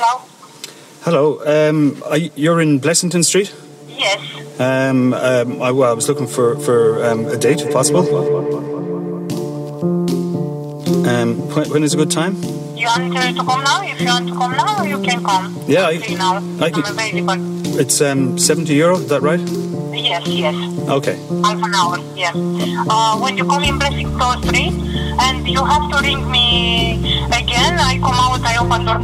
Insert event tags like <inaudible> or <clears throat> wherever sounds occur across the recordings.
Hello. Hello. Um, you, you're in Blessington Street. Yes. Um, um, I, well, I was looking for for um, a date, if possible. Um, when, when is a good time? You want uh, to come now? If you want to come now, you can come. Yeah, I- now. I can- available. It's um, seventy euro. Is that right? Yes, yes. Okay. Half an hour. Yes. Uh, when you come in Blessington Street, and you have to ring me again. I come out. I open door.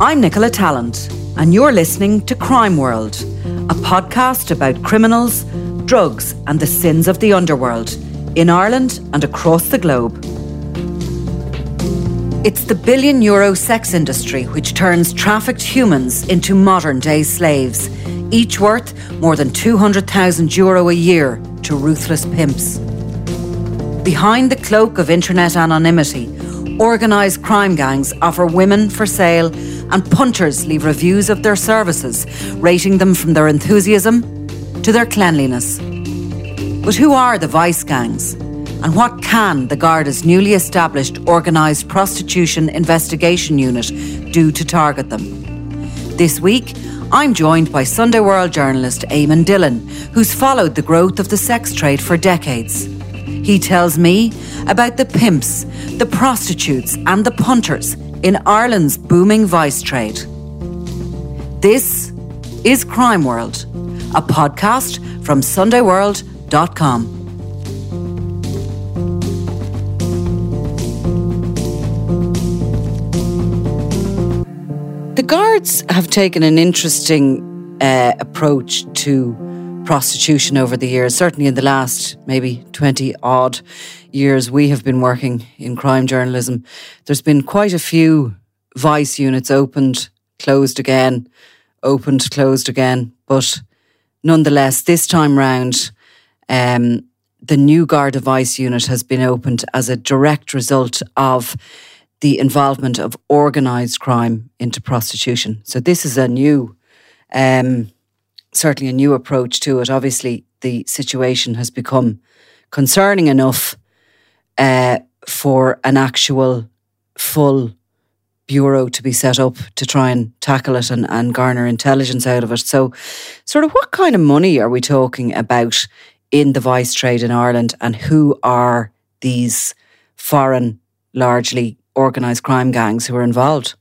I'm Nicola Tallant, and you're listening to Crime World, a podcast about criminals, drugs, and the sins of the underworld in Ireland and across the globe. It's the billion euro sex industry which turns trafficked humans into modern day slaves, each worth more than 200,000 euro a year to ruthless pimps. Behind the cloak of internet anonymity, organised crime gangs offer women for sale, and punters leave reviews of their services, rating them from their enthusiasm to their cleanliness. But who are the vice gangs? And what can the Garda's newly established Organised Prostitution Investigation Unit do to target them? This week, I'm joined by Sunday World journalist Eamon Dillon, who's followed the growth of the sex trade for decades. He tells me about the pimps, the prostitutes, and the punters in Ireland's booming vice trade. This is Crime World, a podcast from SundayWorld.com. guards have taken an interesting uh, approach to prostitution over the years. Certainly, in the last maybe 20 odd years, we have been working in crime journalism. There's been quite a few vice units opened, closed again, opened, closed again. But nonetheless, this time round, um, the new Garda Vice unit has been opened as a direct result of the involvement of organised crime into prostitution. So this is a new, um, certainly a new approach to it. Obviously, the situation has become concerning enough uh, for an actual full bureau to be set up to try and tackle it and, and garner intelligence out of it. So, sort of, what kind of money are we talking about in the vice trade in Ireland, and who are these foreign, largely organised crime gangs who are involved?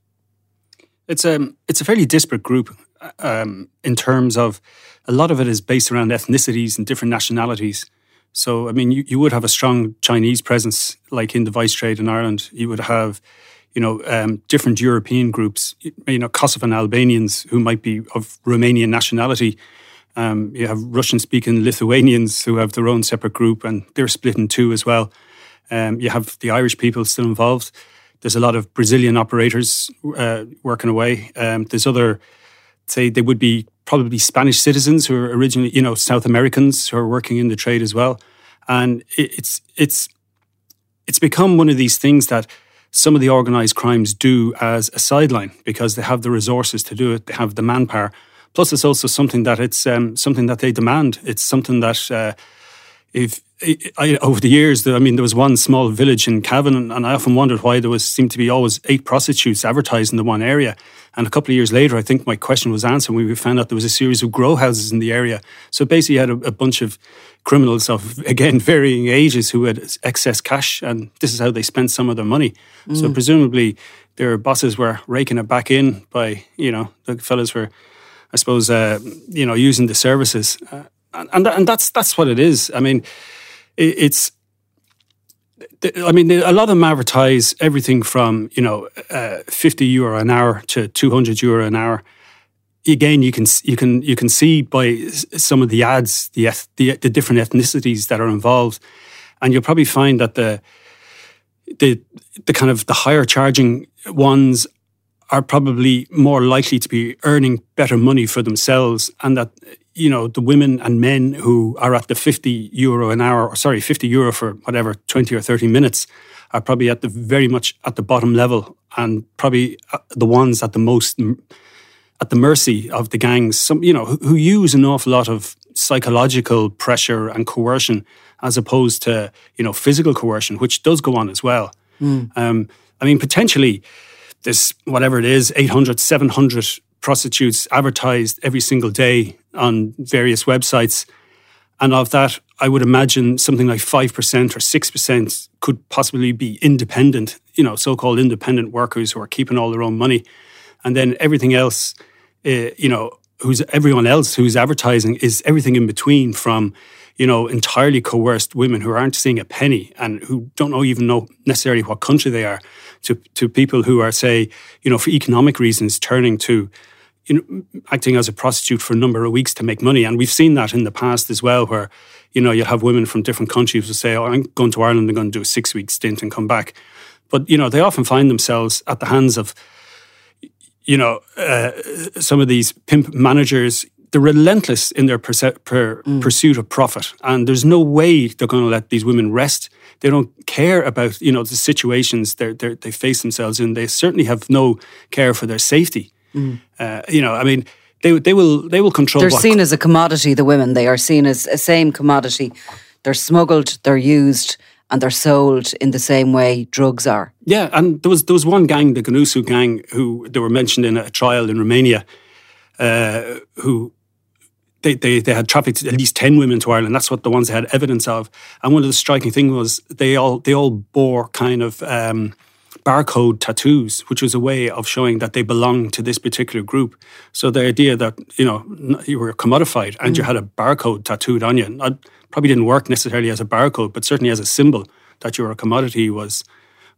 It's a it's a fairly disparate group um, in terms of a lot of it is based around ethnicities and different nationalities. So I mean, you, you would have a strong Chinese presence, like in the vice trade in Ireland. You would have, you know, um, different European groups. You know, Kosovan Albanians who might be of Romanian nationality. Um, you have Russian-speaking Lithuanians who have their own separate group, and they're split in two as well. Um, you have the Irish people still involved. There's a lot of Brazilian operators uh, working away. Um, there's other, say, they would be probably Spanish citizens who are originally, you know, South Americans who are working in the trade as well. And it, it's it's it's become one of these things that some of the organized crimes do as a sideline because they have the resources to do it, they have the manpower. Plus, it's also something that it's um, something that they demand. It's something that uh, if I, over the years, I mean, there was one small village in Cavan, and I often wondered why there was seemed to be always eight prostitutes advertised in the one area. And a couple of years later, I think my question was answered when we found out there was a series of grow houses in the area. So basically, you had a, a bunch of criminals of <laughs> again varying ages who had excess cash, and this is how they spent some of their money. Mm. So presumably, their bosses were raking it back in by you know the fellas were, I suppose, uh, you know, using the services, uh, and and, and that's that's what it is. I mean it's I mean, a lot of them advertise everything from you know uh, fifty euro an hour to two hundred euro an hour. Again, you can you can you can see by some of the ads the, the the different ethnicities that are involved, and you'll probably find that the the the kind of the higher charging ones are probably more likely to be earning better money for themselves, and that you know, the women and men who are at the 50 euro an hour, or sorry, 50 euro for whatever, 20 or 30 minutes, are probably at the very much at the bottom level and probably uh, the ones at the most, at the mercy of the gangs, some, you know, who, who use an awful lot of psychological pressure and coercion as opposed to, you know, physical coercion, which does go on as well. Mm. Um, I mean, potentially, this whatever it is 800, 700 prostitutes advertised every single day on various websites. And of that, I would imagine something like 5% or 6% could possibly be independent, you know, so called independent workers who are keeping all their own money. And then everything else, uh, you know, who's everyone else who's advertising is everything in between from, you know, entirely coerced women who aren't seeing a penny and who don't know even know necessarily what country they are to, to people who are, say, you know, for economic reasons turning to acting as a prostitute for a number of weeks to make money. And we've seen that in the past as well, where, you know, you'll have women from different countries who say, oh, I'm going to Ireland, I'm going to do a six week stint and come back. But, you know, they often find themselves at the hands of, you know, uh, some of these pimp managers. They're relentless in their perse- per- mm. pursuit of profit. And there's no way they're going to let these women rest. They don't care about, you know, the situations they they face themselves in. They certainly have no care for their safety. Mm. Uh, you know, I mean, they they will they will control. They're seen as a commodity. The women they are seen as a same commodity. They're smuggled. They're used. And they're sold in the same way drugs are. Yeah, and there was there was one gang, the Ganusu gang, who they were mentioned in a trial in Romania, uh, who they, they, they had trafficked at least 10 women to Ireland. That's what the ones they had evidence of. And one of the striking things was they all they all bore kind of um, barcode tattoos, which was a way of showing that they belonged to this particular group. So the idea that you know you were commodified and mm. you had a barcode tattooed on you, not, probably didn't work necessarily as a barcode, but certainly as a symbol that you were a commodity was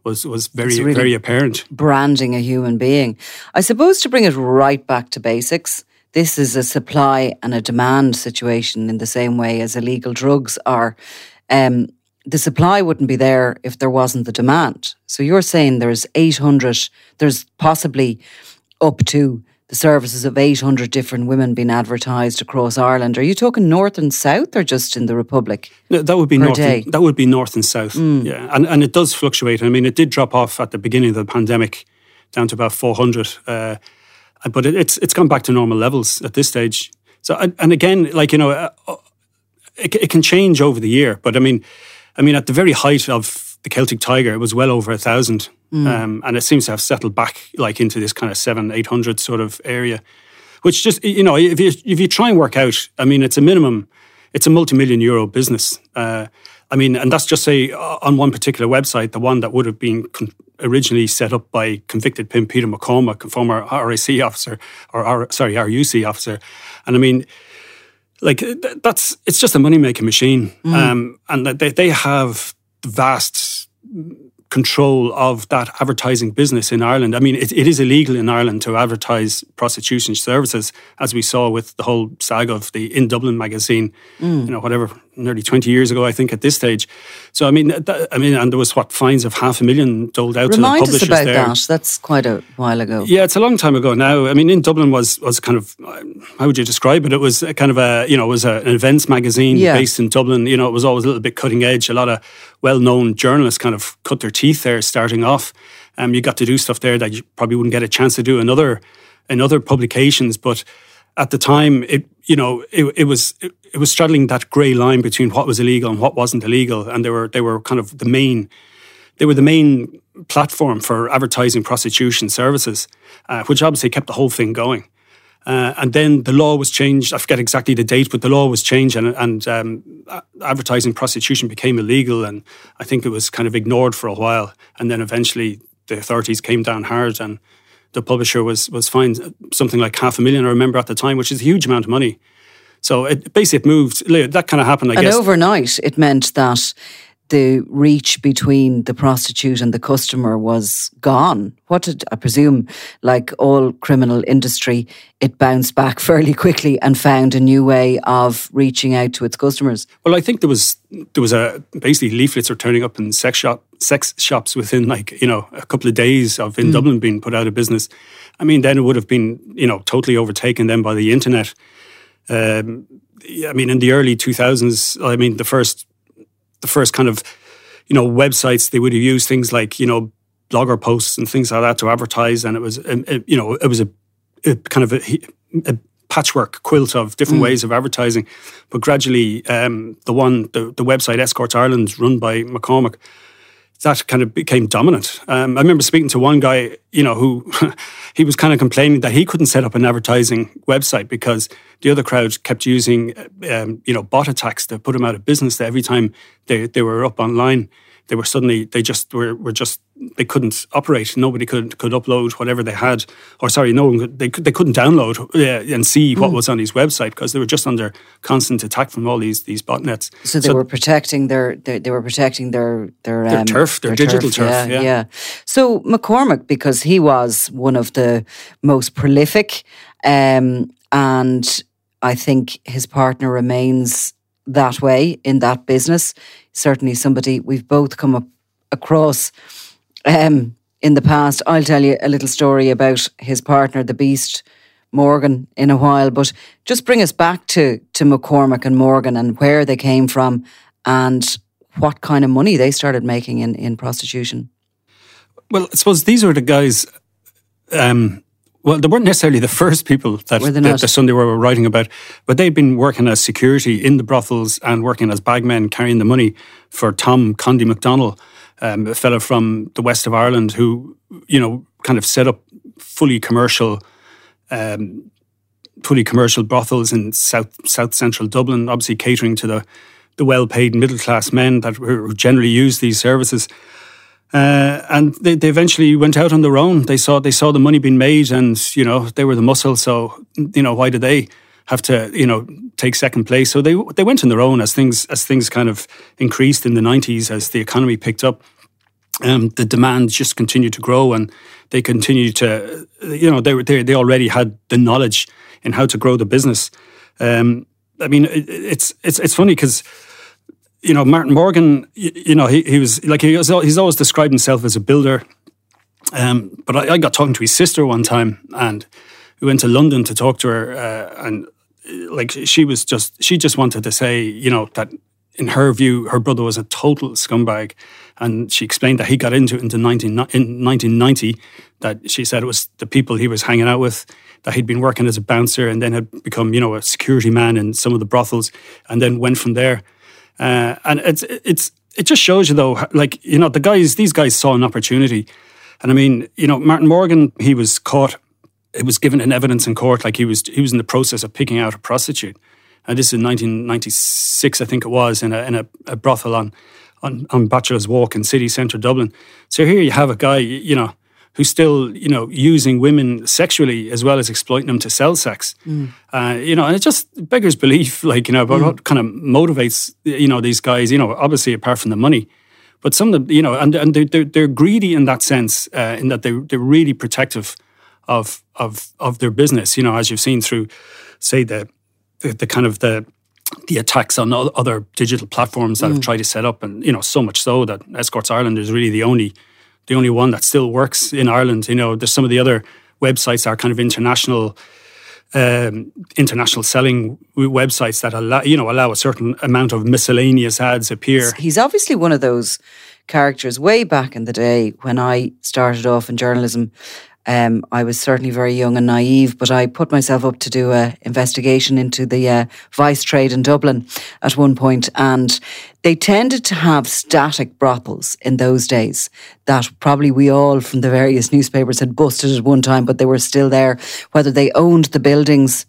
was was very really very apparent. Branding a human being, I suppose, to bring it right back to basics. This is a supply and a demand situation in the same way as illegal drugs are. Um, the supply wouldn't be there if there wasn't the demand. So you're saying there's 800, there's possibly up to the services of 800 different women being advertised across Ireland. Are you talking north and south or just in the Republic? No, that would be north. And, that would be north and south. Mm. Yeah, and and it does fluctuate. I mean, it did drop off at the beginning of the pandemic down to about 400, uh, but it, it's it's gone back to normal levels at this stage. So and again, like you know, uh, it, it can change over the year. But I mean I mean, at the very height of the Celtic Tiger, it was well over a thousand, mm. um, and it seems to have settled back like into this kind of seven, eight hundred sort of area. Which just you know, if you if you try and work out, I mean, it's a minimum, it's a multi-million euro business. Uh, I mean, and that's just say on one particular website, the one that would have been con- originally set up by convicted pimp Peter McCormick, former RAC officer or R, sorry RUC officer, and I mean like that's it's just a money making machine, mm. um, and they they have vast control of that advertising business in Ireland. I mean, it, it is illegal in Ireland to advertise prostitution services, as we saw with the whole saga of the In Dublin magazine, mm. you know, whatever, nearly 20 years ago, I think, at this stage. So, I mean, that, I mean, and there was what, fines of half a million doled out Remind to the publishers us about there. that. That's quite a while ago. Yeah, it's a long time ago now. I mean, In Dublin was, was kind of, how would you describe it? It was kind of a, you know, it was a, an events magazine yeah. based in Dublin. You know, it was always a little bit cutting edge. A lot of well-known journalists kind of cut their teeth there starting off. Um, you got to do stuff there that you probably wouldn't get a chance to do in other in other publications. But at the time, it you know it, it was it, it was straddling that grey line between what was illegal and what wasn't illegal, and they were they were kind of the main they were the main platform for advertising prostitution services, uh, which obviously kept the whole thing going. Uh, and then the law was changed. I forget exactly the date, but the law was changed, and, and um, advertising prostitution became illegal. And I think it was kind of ignored for a while. And then eventually, the authorities came down hard, and the publisher was was fined something like half a million. I remember at the time, which is a huge amount of money. So it basically it moved. That kind of happened. I and guess. overnight, it meant that the reach between the prostitute and the customer was gone. What did I presume, like all criminal industry, it bounced back <laughs> fairly quickly and found a new way of reaching out to its customers? Well, I think there was there was a basically leaflets are turning up in sex shop sex shops within like you know a couple of days of in mm. Dublin being put out of business. I mean, then it would have been you know totally overtaken then by the internet. Um, I mean, in the early 2000s, I mean, the first the first kind of you know websites they would have used things like you know blogger posts and things like that to advertise, and it was it, you know it was a, a kind of a, a, patchwork quilt of different mm. ways of advertising. But gradually, um, the one the, the website Escorts Ireland, run by McCormick, that kind of became dominant. Um, I remember speaking to one guy, you know, who <laughs> he was kind of complaining that he couldn't set up an advertising website because the other crowd kept using, um, you know, bot attacks to put them out of business. That every time they, they were up online, they were suddenly they just were, were just they couldn't operate. Nobody could could upload whatever they had, or sorry, no one could, they they couldn't download uh, and see what mm. was on his website because they were just under constant attack from all these these botnets. So they so were protecting their, their, they were protecting their their, their um, turf, their, their digital turf. turf yeah, yeah, yeah. So McCormick, because he was one of the most prolific, um, and I think his partner remains that way in that business. Certainly, somebody we've both come up across um, in the past. I'll tell you a little story about his partner, the Beast. Morgan in a while, but just bring us back to to McCormick and Morgan and where they came from and what kind of money they started making in, in prostitution. Well, I suppose these were the guys um, well, they weren't necessarily the <laughs> first people that, that the Sunday World were writing about, but they'd been working as security in the brothels and working as bagmen carrying the money for Tom Condy McDonnell, um, a fellow from the west of Ireland who, you know, kind of set up fully commercial, um, fully commercial brothels in south south central Dublin, obviously catering to the the well paid middle class men that who generally use these services. Uh, and they, they eventually went out on their own. They saw they saw the money being made, and you know they were the muscle. So you know why did they have to you know take second place? So they they went on their own as things as things kind of increased in the nineties as the economy picked up. Um, the demand just continued to grow, and they continued to you know they they, they already had the knowledge in how to grow the business. Um, I mean, it, it's it's it's funny because you know, Martin Morgan, you, you know, he, he was like, he was, he's always described himself as a builder. Um, but I, I, got talking to his sister one time and we went to London to talk to her. Uh, and like, she was just, she just wanted to say, you know, that in her view, her brother was a total scumbag. And she explained that he got into it into 19, in 1990, that she said it was the people he was hanging out with, that he'd been working as a bouncer and then had become, you know, a security man in some of the brothels and then went from there. Uh, and it's it's it just shows you though, like you know, the guys, these guys saw an opportunity, and I mean, you know, Martin Morgan, he was caught. It was given in evidence in court, like he was he was in the process of picking out a prostitute, and this is in 1996, I think it was, in a in a, a brothel on on on Bachelor's Walk in city centre Dublin. So here you have a guy, you know, who's still, you know, using women sexually as well as exploiting them to sell sex. Mm. Uh, you know, and it just beggars belief, <laughs> like, you know, about mm. what kind of motivates, you know, these guys, you know, obviously apart from the money. But some of them, you know, and, and they're, they're, they're greedy in that sense, uh, in that they're, they're really protective of, of, of their business, you know, as you've seen through, say, the, the, the kind of the, the attacks on other digital platforms that mm. have tried to set up, and you know, so much so that Escorts Ireland is really the only the only one that still works in Ireland. You know, there's some of the other websites are kind of international. Um, international selling websites that allow you know allow a certain amount of miscellaneous ads appear. He's obviously one of those characters way back in the day when I started off in journalism. Um, I was certainly very young and naive, but I put myself up to do an investigation into the uh, vice trade in Dublin at one point, and they tended to have static brothels in those days that probably we all from the various newspapers had busted at one time, but they were still there, whether they owned the buildings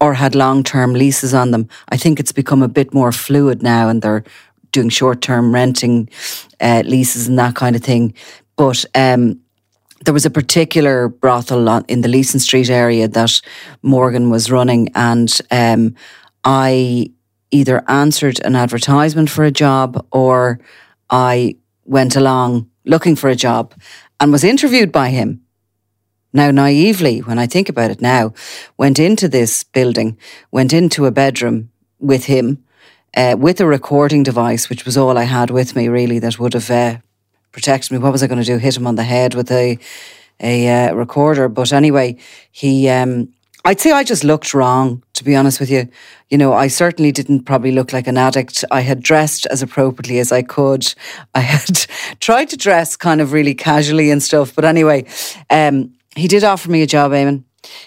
or had long term leases on them. I think it's become a bit more fluid now, and they're doing short term renting uh, leases and that kind of thing. But um, there was a particular brothel in the Leeson Street area that Morgan was running, and um, I either answered an advertisement for a job or I went along looking for a job and was interviewed by him. Now, naively, when I think about it now, went into this building, went into a bedroom with him, uh, with a recording device, which was all I had with me, really, that would have uh, protect me. What was I going to do? Hit him on the head with a a uh, recorder. But anyway, he. Um, I'd say I just looked wrong, to be honest with you. You know, I certainly didn't probably look like an addict. I had dressed as appropriately as I could. I had <laughs> tried to dress kind of really casually and stuff. But anyway, um, he did offer me a job, Eamon.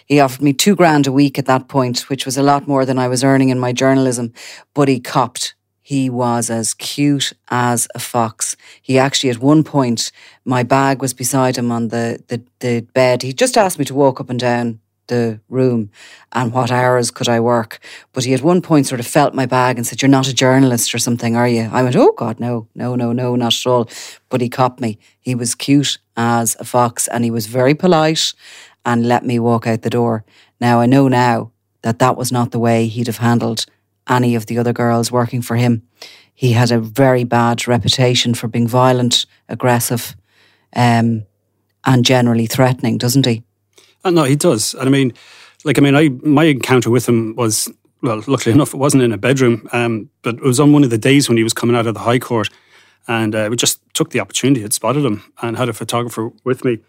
He offered me two grand a week at that point, which was a lot more than I was earning in my journalism. But he copped He was as cute as a fox. He actually, at one point, my bag was beside him on the, the, the bed. He just asked me to walk up and down the room and what hours could I work. But he at one point sort of felt my bag and said, You're not a journalist or something, are you? I went, Oh God, no, no, no, no, not at all. But he caught me. He was cute as a fox and he was very polite and let me walk out the door. Now I know now that that was not the way he'd have handled any of the other girls working for him. He had a very bad reputation for being violent, aggressive, um, and generally threatening, doesn't he? Uh, no, he does. And I mean, like, I mean, I my encounter with him was well, luckily <laughs> enough, it wasn't in a bedroom, um, but it was on one of the days when he was coming out of the High Court, and uh, we just took the opportunity, had spotted him, and had a photographer with me,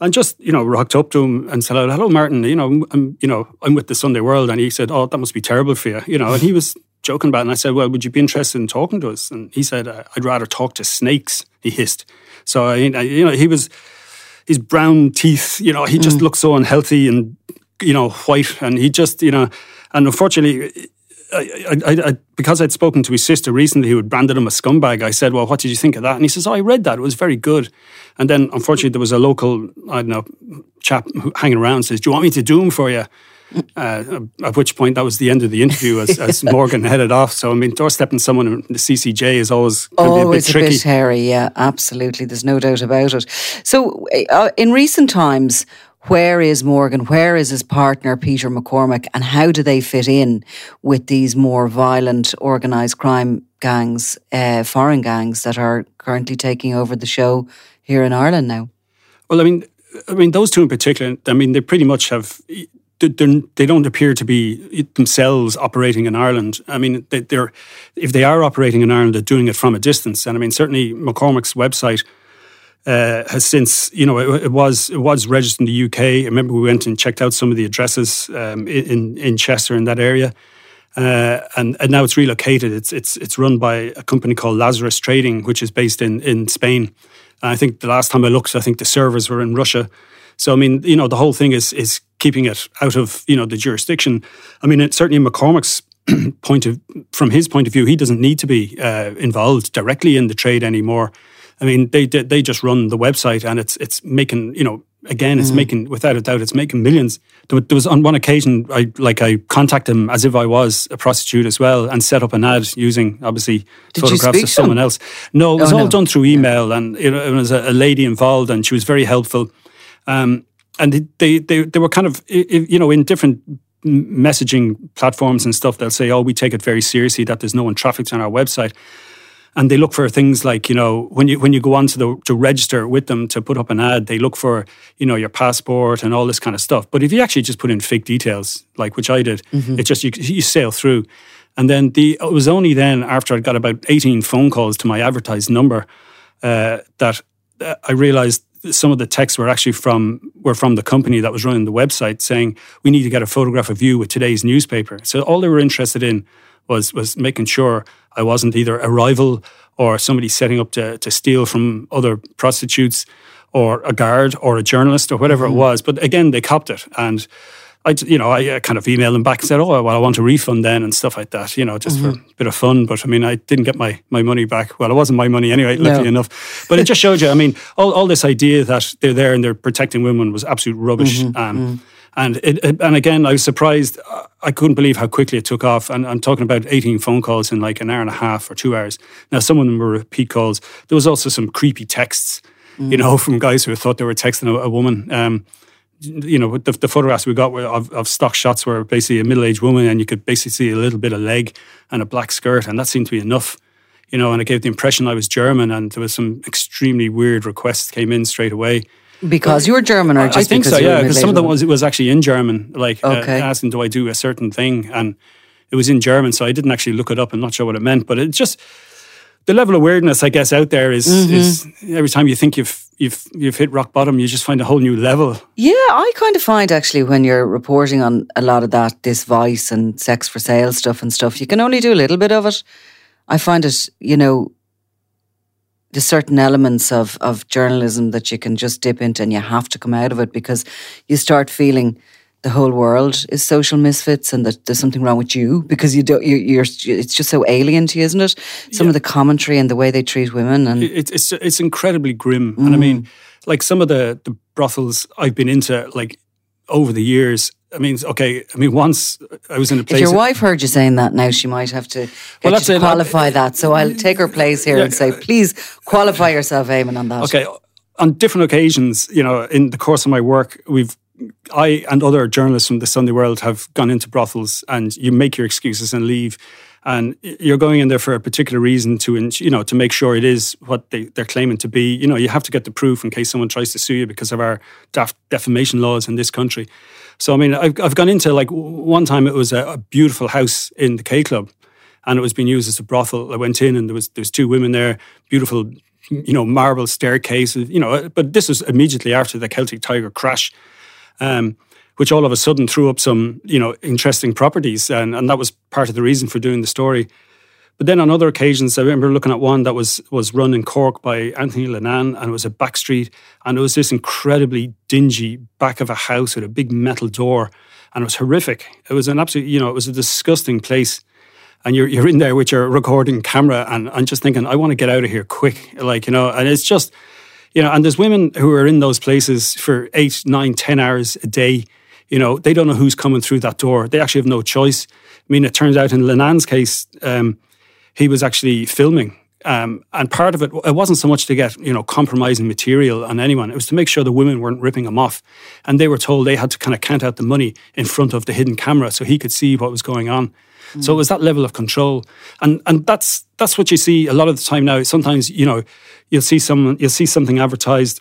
and just you know rocked up to him and said, "Hello, Martin. You know, I'm you know I'm with the Sunday World," and he said, "Oh, that must be terrible for you," you know, and he was joking about it. And I said, Well, would you be interested in talking to us? And he said, I'd rather talk to snakes, he hissed. So, I, you know, he was, his brown teeth, you know, he just mm. looked so unhealthy and, you know, white. And he just, you know, and unfortunately, I, I, I, because I'd spoken to his sister recently who had branded him a scumbag, I said, Well, what did you think of that? And he says, Oh, I read that. It was very good. And then, unfortunately, there was a local, I don't know, chap hanging around says, Do you want me to do him for you? Uh, at which point that was the end of the interview as, <laughs> as Morgan headed off. So I mean, doorstepping someone in the CCJ is always always a bit, a bit hairy. Yeah, absolutely. There's no doubt about it. So uh, in recent times. Where is Morgan? Where is his partner, Peter McCormick? And how do they fit in with these more violent organised crime gangs, uh, foreign gangs that are currently taking over the show here in Ireland now? Well, I mean, I mean, those two in particular, I mean, they pretty much have they don't appear to be themselves operating in Ireland. I mean, they, are if they are operating in Ireland, they're doing it from a distance. And I mean, certainly McCormick's website uh, has since, you know, it, it, was it was registered in the UK. I remember we went and checked out some of the addresses um, in in Chester in that area, uh, and and now it's relocated. It's it's it's run by a company called Lazarus Trading, which is based in in Spain. And I think the last time I looked, I think the servers were in Russia. So I mean, you know, the whole thing is is keeping it out of you know the jurisdiction. I mean, it, certainly McCormick's <clears throat> point of from his point of view, he doesn't need to be uh, involved directly in the trade anymore. I mean, they they just run the website and it's it's making you know again it's mm. making without a doubt it's making millions. There, was on one occasion I like I contacted him as if I was a prostitute as well and set up an ad using obviously Did photographs of someone else. No, it was oh, all no. done through email yeah. and it, it was a, a, lady involved and she was very helpful. Um, and they, they they were kind of you know in different messaging platforms and stuff. They'll say, "Oh, we take it very seriously that there's no one trafficked on our website." And they look for things like you know when you when you go on to the to register with them to put up an ad, they look for you know your passport and all this kind of stuff. But if you actually just put in fake details, like which I did, mm-hmm. it's just you, you sail through. And then the it was only then after I got about eighteen phone calls to my advertised number uh, that uh, I realized some of the texts were actually from were from the company that was running the website saying we need to get a photograph of you with today's newspaper. So all they were interested in was was making sure I wasn't either a rival or somebody setting up to, to steal from other prostitutes or a guard or a journalist or whatever mm-hmm. it was. But again, they copped it and I, you know, I kind of emailed them back and said, "Oh, well, I want a refund then and stuff like that." You know, just mm-hmm. for a bit of fun. But I mean, I didn't get my, my money back. Well, it wasn't my money anyway, luckily no. enough. But it just showed you. I mean, all, all this idea that they're there and they're protecting women was absolute rubbish. Mm-hmm. Um, mm-hmm. And it, and again, I was surprised. I couldn't believe how quickly it took off. And I'm talking about 18 phone calls in like an hour and a half or two hours. Now, some of them were repeat calls. There was also some creepy texts, you mm. know, <laughs> from guys who thought they were texting a, a woman. Um, you know, the, the photographs we got of, of stock shots were basically a middle aged woman, and you could basically see a little bit of leg and a black skirt, and that seemed to be enough. You know, and it gave the impression I was German, and there was some extremely weird requests came in straight away. Because you were German, or just I think so, yeah. Because some of the was it was actually in German. Like uh, okay. uh, asking, "Do I do a certain thing?" and it was in German, so I didn't actually look it up. I'm not sure what it meant, but it just the level of weirdness, I guess, out there is, mm-hmm. is every time you think you've you've you've hit rock bottom, you just find a whole new level. Yeah, I kind of find actually when you're reporting on a lot of that, this vice and sex for sale stuff and stuff, you can only do a little bit of it. I find it, you know, there's certain elements of of journalism that you can just dip into and you have to come out of it because you start feeling the whole world is social misfits and that there's something wrong with you because you don't you, are it's just so alien to you isn't it some yeah. of the commentary and the way they treat women and it, it's it's incredibly grim mm. and i mean like some of the the brothels i've been into like over the years I mean, okay. I mean, once I was in a place. If your wife heard you saying that now, she might have to well, that's to qualify that. So I'll take her place here yeah, and say, please qualify yourself, Eamon, on that. Okay. On different occasions, you know, in the course of my work, we've I and other journalists from the Sunday World have gone into brothels, and you make your excuses and leave, and you're going in there for a particular reason to, you know, to make sure it is what they, they're claiming to be. You know, you have to get the proof in case someone tries to sue you because of our defamation laws in this country. So, I mean, I've, I've gone into like one time it was a, a beautiful house in the K Club, and it was being used as a brothel. I went in and there was there was two women there, beautiful you know, marble staircases, you know, but this was immediately after the Celtic Tiger crash um, which all of a sudden threw up some, you know, interesting properties. And, and that was part of the reason for doing the story. But then on other occasions, I remember looking at one that was was run in Cork by Anthony Lenan, and it was a back street, and it was this incredibly dingy back of a house with a big metal door, and it was horrific. It was an absolute, you know, it was a disgusting place. And you're you're in there with your recording camera, and I'm just thinking, I want to get out of here quick, like you know. And it's just, you know, and there's women who are in those places for eight, nine, ten hours a day. You know, they don't know who's coming through that door. They actually have no choice. I mean, it turns out in Lenan's case, um, he was actually filming. Um, and part of it, it wasn't so much to get you know compromising material on anyone. It was to make sure the women weren't ripping him off, and they were told they had to kind of count out the money in front of the hidden camera so he could see what was going on. Mm. So it was that level of control, and and that's that's what you see a lot of the time now. Sometimes you know you'll see someone, you'll see something advertised,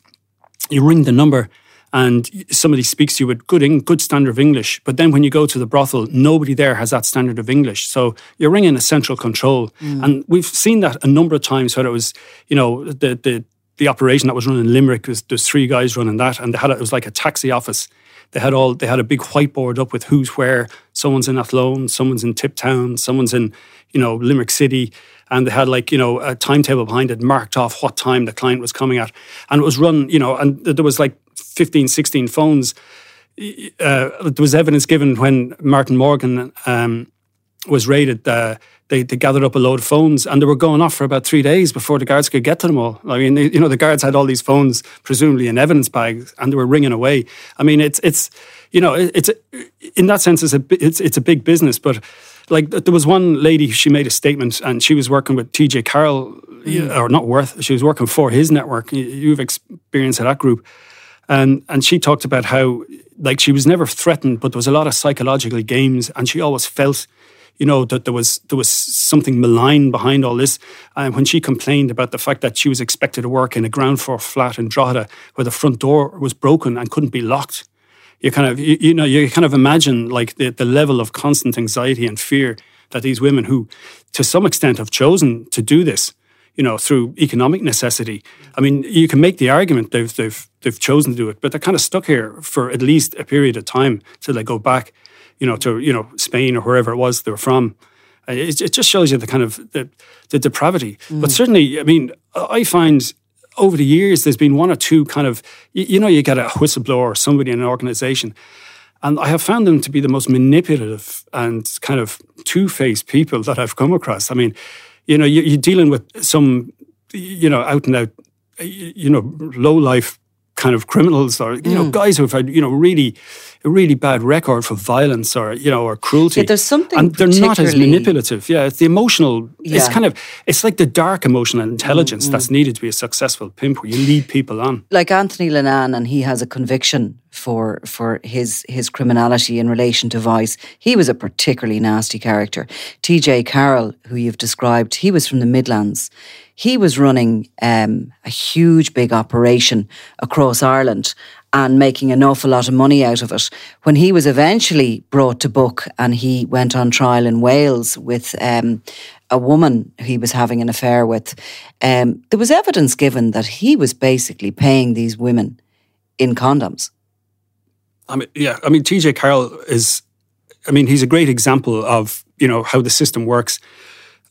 you ring the number, and somebody speaks to you with good good standard of English. But then when you go to the brothel, nobody there has that standard of English. So you're ringing a central control, mm. and we've seen that a number of times. Whether it was, you know, the the the operation that was run in Limerick, was there's three guys running that, and they had it was like a taxi office. They had all they had a big whiteboard up with who's where. Someone's in Athlone, someone's in Tiptown, someone's in you know Limerick City and they had like you know a timetable behind it marked off what time the client was coming at and it was run you know and there was like 15 16 phones uh, there was evidence given when martin morgan um, was raided uh, they, they gathered up a load of phones and they were going off for about three days before the guards could get to them all. I mean, they, you know, the guards had all these phones, presumably in evidence bags, and they were ringing away. I mean, it's it's you know, it's in that sense, it's a it's it's a big business, but like there was one lady she made a statement and she was working with TJ Carroll mm. or not worth she was working for his network you've experienced that group and and she talked about how like she was never threatened but there was a lot of psychological games and she always felt you know that there was there was something malign behind all this. And when she complained about the fact that she was expected to work in a ground floor flat in Drogheda where the front door was broken and couldn't be locked you kind of you, you, know you kind of imagine like the, the level of constant anxiety and fear that these women who to some extent have chosen to do this you know through economic necessity i mean you can make the argument they've they've they've chosen to do it but they're kind of stuck here for at least a period of time till they go back you know to you know spain or wherever it was they were from it, it just shows you the kind of the, the depravity mm. but certainly i mean i find over the years, there's been one or two kind of, you, you know, you get a whistleblower or somebody in an organization. And I have found them to be the most manipulative and kind of two faced people that I've come across. I mean, you know, you, are dealing with some, you know, out and out, you know, low life kind of criminals or, you mm. know, guys who've had, you know, really a really bad record for violence or you know or cruelty. Yeah, there's something, and they're not as manipulative. Yeah, it's the emotional. Yeah. It's kind of it's like the dark emotional intelligence mm-hmm. that's needed to be a successful pimp, where you lead people on. Like Anthony Lenan, and he has a conviction for for his his criminality in relation to vice. He was a particularly nasty character. T.J. Carroll, who you've described, he was from the Midlands. He was running um, a huge, big operation across Ireland and making an awful lot of money out of it. When he was eventually brought to book and he went on trial in Wales with um, a woman he was having an affair with, um, there was evidence given that he was basically paying these women in condoms. I mean, yeah, I mean, TJ Carroll is, I mean, he's a great example of, you know, how the system works.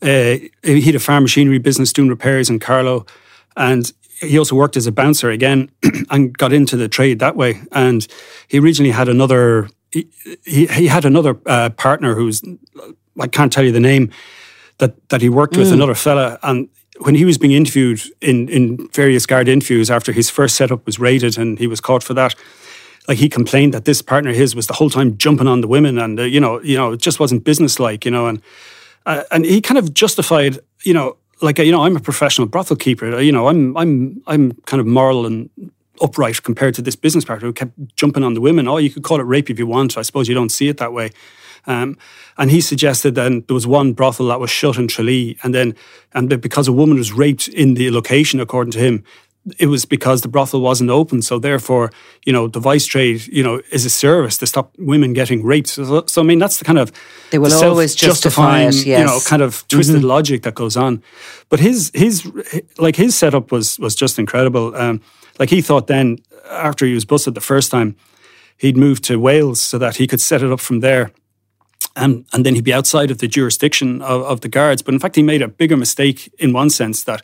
Uh, he had a farm machinery business doing repairs in Carlow and he also worked as a bouncer again <clears throat> and got into the trade that way. And he originally had another he, he, he had another uh, partner who's I can't tell you the name that that he worked with mm. another fella, and when he was being interviewed in in various guard interviews after his first setup was raided and he was caught for that. Like he complained that this partner of his was the whole time jumping on the women, and uh, you know, you know, it just wasn't businesslike, you know, and uh, and he kind of justified, you know, like you know, I'm a professional brothel keeper, you know, I'm I'm I'm kind of moral and upright compared to this business partner who kept jumping on the women. Oh, you could call it rape if you want. I suppose you don't see it that way. Um, and he suggested then there was one brothel that was shut in Tralee, and then and because a woman was raped in the location, according to him, it was because the brothel wasn't open. So therefore, you know, the vice trade, you know, is a service to stop women getting raped. So, so I mean, that's the kind of they will the always justify it, yes. you know, kind of twisted mm-hmm. logic that goes on. But his his like his setup was was just incredible. Um, like he thought then after he was busted the first time, he'd move to Wales so that he could set it up from there and, and then he'd be outside of the jurisdiction of, of the guards. But in fact, he made a bigger mistake in one sense that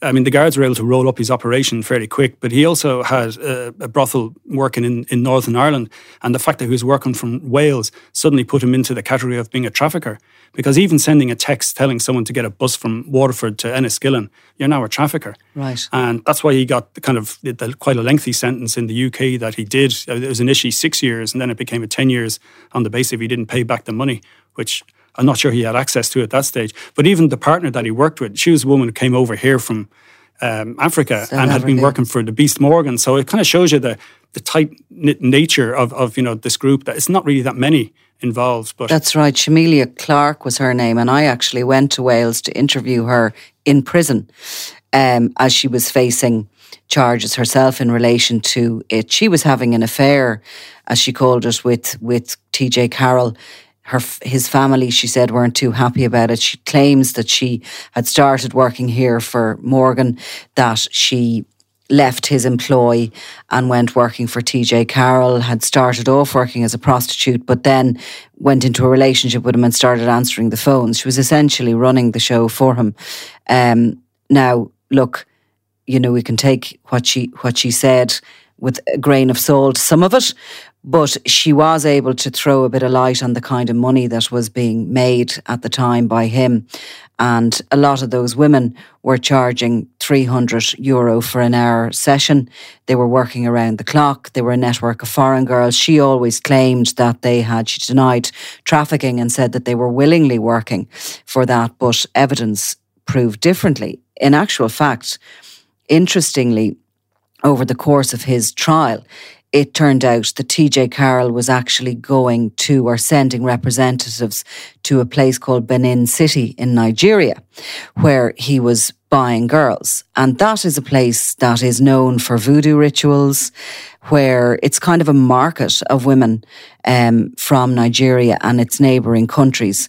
I mean, the guards were able to roll up his operation fairly quick, but he also had a, a, brothel working in, in Northern Ireland. And the fact that he was working from Wales suddenly put him into the category of being a trafficker. Because even sending a text telling someone to get a bus from Waterford to Enniskillen, you're now a trafficker. Right. And that's why he got the kind of the, quite a lengthy sentence in the UK that he did. It was initially six years, and then it became a 10 years on the basis if he didn't pay back the money, which I'm not sure he had access to at that stage. But even the partner that he worked with, she was a woman who came over here from um, Africa South and had been working for the Beast Morgan. So it kind of shows you the the tight knit nature of, of you know this group. That it's not really that many involved. But that's right. Shamelia Clark was her name, and I actually went to Wales to interview her in prison um, as she was facing charges herself in relation to it. She was having an affair, as she called it, with with T.J. Carroll her his family, she said, weren't too happy about it. She claims that she had started working here for Morgan, that she left his employ and went working for TJ Carroll, had started off working as a prostitute, but then went into a relationship with him and started answering the phones. She was essentially running the show for him. Um, now, look, you know, we can take what she what she said with a grain of salt, some of it, but she was able to throw a bit of light on the kind of money that was being made at the time by him. And a lot of those women were charging 300 euro for an hour session. They were working around the clock. They were a network of foreign girls. She always claimed that they had, she denied trafficking and said that they were willingly working for that, but evidence proved differently. In actual fact, interestingly, over the course of his trial, it turned out that TJ Carroll was actually going to or sending representatives to a place called Benin City in Nigeria, where he was buying girls. And that is a place that is known for voodoo rituals, where it's kind of a market of women um, from Nigeria and its neighbouring countries.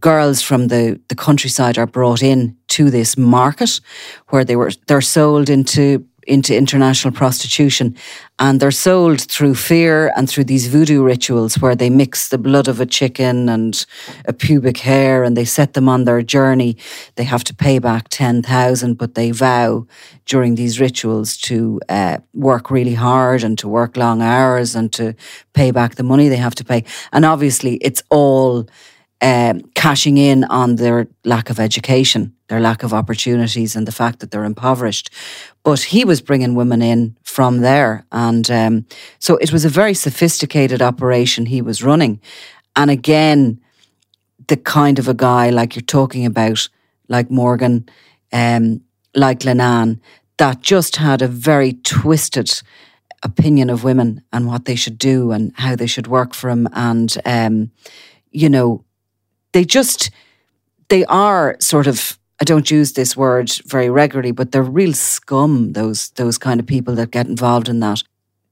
Girls from the, the countryside are brought in to this market where they were they're sold into into international prostitution and they're sold through fear and through these voodoo rituals where they mix the blood of a chicken and a pubic hair and they set them on their journey. They have to pay back 10,000 but they vow during these rituals to uh, work really hard and to work long hours and to pay back the money they have to pay. And obviously it's all um, cashing in on their lack of education, their lack of opportunities, and the fact that they're impoverished. But he was bringing women in from there. And um, so it was a very sophisticated operation he was running. And again, the kind of a guy like you're talking about, like Morgan, um, like Lenan, that just had a very twisted opinion of women and what they should do and how they should work for him. And, um, you know, they just they are sort of I don't use this word very regularly, but they're real scum, those those kind of people that get involved in that.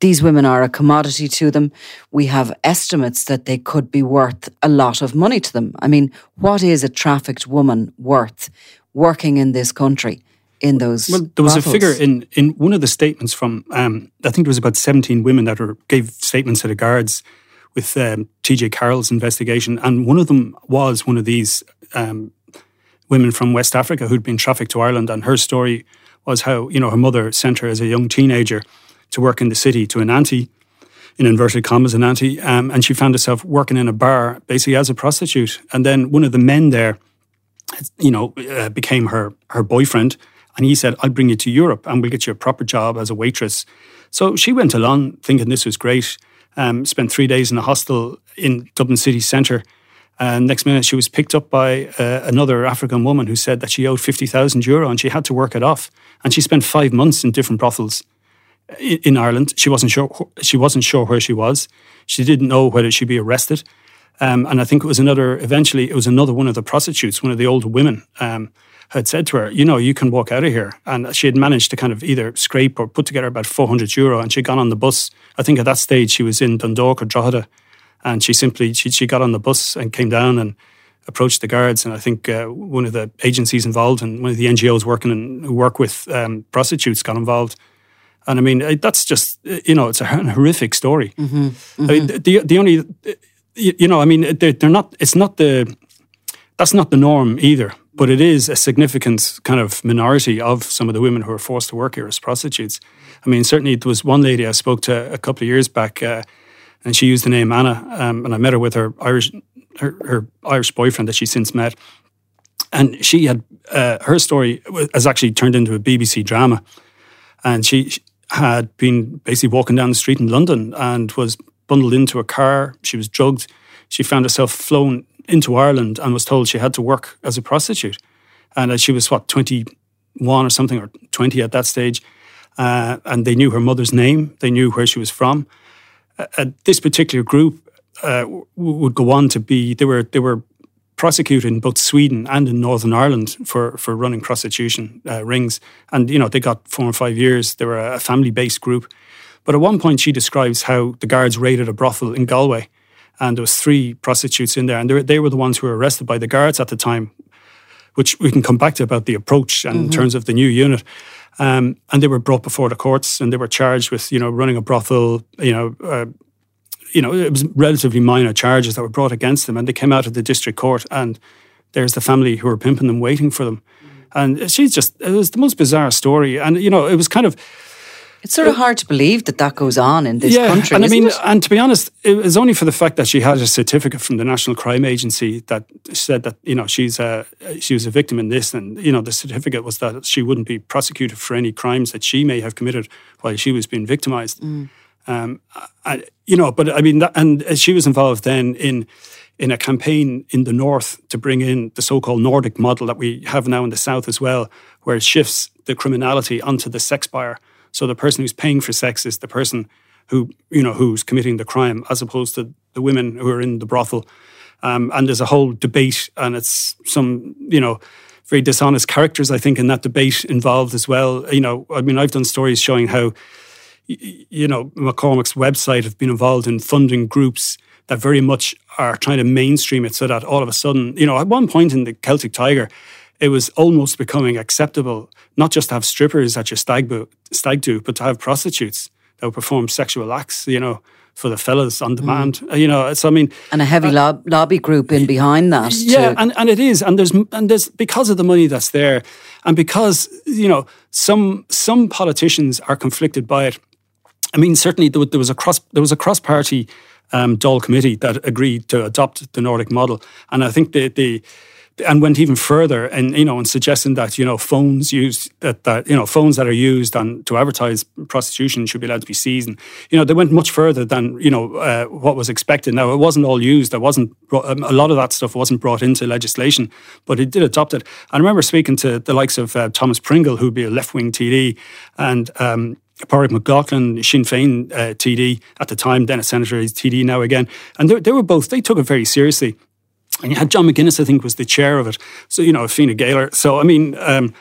These women are a commodity to them. We have estimates that they could be worth a lot of money to them. I mean, what is a trafficked woman worth working in this country? in those. Well, there was a figure in, in one of the statements from um, I think there was about seventeen women that were, gave statements to the guards with um, TJ Carroll's investigation, and one of them was one of these um, women from West Africa who'd been trafficked to Ireland, and her story was how you know her mother sent her as a young teenager to work in the city to an auntie in inverted commas, an auntie, um, and she found herself working in a bar basically as a prostitute. And then one of the men there, you know, uh, became her her boyfriend, and he said, "I'll bring you to Europe, and we'll get you a proper job as a waitress." So she went along thinking this was great. Um, spent three days in a hostel in Dublin city centre. And next minute, she was picked up by uh, another African woman who said that she owed 50,000 euro and she had to work it off. And she spent five months in different brothels in Ireland. She wasn't sure. She wasn't sure where she was. She didn't know whether she'd be arrested. Um, and I think it was another. Eventually, it was another one of the prostitutes, one of the older women, um, had said to her, "You know, you can walk out of here." And she had managed to kind of either scrape or put together about four hundred euro, and she'd gone on the bus. I think at that stage she was in Dundalk or Drogheda, and she simply she, she got on the bus and came down and approached the guards. And I think uh, one of the agencies involved and one of the NGOs working and who work with um, prostitutes got involved and I mean, that's just, you know, it's a horrific story. Mm-hmm, mm-hmm. I mean, the, the only, you know, I mean, they're, they're not, it's not the, that's not the norm either, but it is a significant kind of minority of some of the women who are forced to work here as prostitutes. I mean, certainly there was one lady I spoke to a couple of years back, uh, and she used the name Anna, um, and I met her with her Irish, her, her, Irish boyfriend that she since met, and she had uh, her story has actually turned into a BBC drama, and she had been basically walking down the street in London and was bundled into a car. She was drugged. She found herself flown into Ireland and was told she had to work as a prostitute. And she was, what, 21 or something, or 20 at that stage. Uh, and they knew her mother's name, they knew where she was from. Uh, this particular group uh, would go on to be, they were, they were prosecuted in both Sweden and in Northern Ireland for, for running prostitution uh, rings. And, you know, they got four or five years. They were a family based group. But at one point, she describes how the guards raided a brothel in Galway and there was three prostitutes in there. And they, they were the ones who were arrested by the guards at the time, which we can come back to about the approach and mm-hmm. in terms of the new unit. Um, and they were brought before the courts and they were charged with, you know, running a brothel, you know, uh, you know, it was relatively minor charges that were brought against them, and they came out of the district court, and there's the family who were pimping them, waiting for them, and she's just it was the most bizarre story, and you know, it was kind of. It's sort of hard to believe that that goes on in this yeah, country. And I mean, it? and to be honest, it was only for the fact that she had a certificate from the National Crime Agency that said that you know she's a she was a victim in this, and you know the certificate was that she wouldn't be prosecuted for any crimes that she may have committed while she was being victimized. Mm. Um, I, you know, but I mean, that, and she was involved then in in a campaign in the north to bring in the so-called Nordic model that we have now in the south as well, where it shifts the criminality onto the sex buyer. So the person who's paying for sex is the person who you know who's committing the crime, as opposed to the women who are in the brothel. Um, and there's a whole debate, and it's some you know very dishonest characters, I think, in that debate involved as well. You know, I mean, I've done stories showing how you know, McCormick's website have been involved in funding groups that very much are trying to mainstream it so that all of a sudden, you know, at one point in the Celtic Tiger, it was almost becoming acceptable not just to have strippers at your stag, bo- stag do, but to have prostitutes that would perform sexual acts, you know, for the fellas on demand. Mm. You know, so I mean, and a heavy uh, lob- lobby group in behind that. Yeah, and, and it is, and there's and there's because of the money that's there, and because you know some some politicians are conflicted by it I mean, certainly there, was a cross there was a cross party um, Dáil committee that agreed to adopt the Nordic model, and I think the the and went even further and you know in suggesting that you know phones used that, that you know phones that are used on to advertise prostitution should be allowed to be seized and you know they went much further than you know uh, what was expected now it wasn't all used there wasn't um, a lot of that stuff wasn't brought into legislation but it did adopt it I remember speaking to the likes of uh, Thomas Pringle who'd be a left-wing TD and um, Mac Lochlainn, Sinn Féin uh, TD at the time, then a senator, he's TD now again. And they, they were both, they took it very seriously. And you had John McGuinness, I think, was the chair of it. So, you know, Fine Gael. So, I mean, um,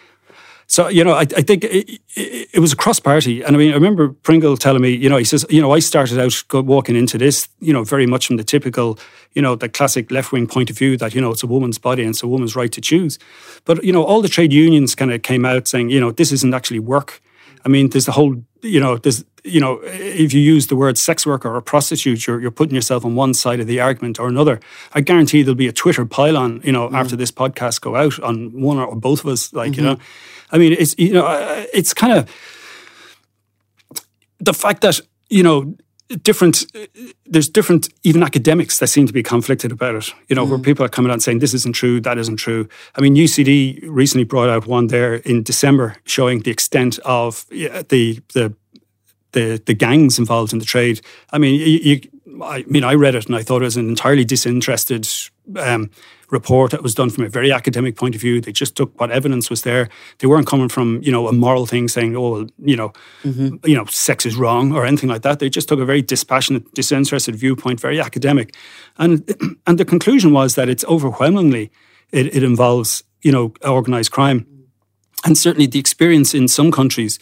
so, you know, I, I think it, it, it, was a cross party. And I mean, I remember Pringle telling me, you know, he says, you know, I started out walking into this, you know, very much from the typical, you know, the classic left wing point of view that, you know, it's a woman's body and it's a woman's right to choose. But, you know, all the trade unions kind of came out saying, you know, this isn't actually work. I mean, there's the whole you know, there's, you know, if you use the word sex worker or prostitute, you're, you're putting yourself on one side of the argument or another. I guarantee there'll be a Twitter pile-on, you know, mm. after this podcast go out on one or both of us. Like, mm-hmm. you know, I mean, it's, you know, it's kind of the fact that, you know, different there's different even academics that seem to be conflicted about it you know mm. where people are coming out saying this isn't true that isn't true i mean ucd recently brought out one there in december showing the extent of the the the, the gangs involved in the trade i mean you, you I mean, I read it and I thought it was an entirely disinterested um, report that was done from a very academic point of view. They just took what evidence was there. They weren't coming from you know a moral thing saying, oh, you know, mm-hmm. you know, sex is wrong or anything like that. They just took a very dispassionate, disinterested viewpoint, very academic, and <clears throat> and the conclusion was that it's overwhelmingly it, it involves you know organized crime, and certainly the experience in some countries.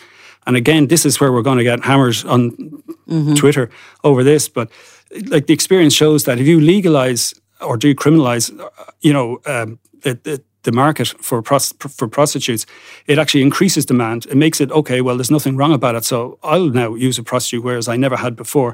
And again, this is where we're going to get hammered on mm-hmm. Twitter over this, but like the experience shows that if you legalize or decriminalize, you know, um, the, the, the market for for prostitutes, it actually increases demand. It makes it okay. Well, there's nothing wrong about it, so I'll now use a prostitute, whereas I never had before.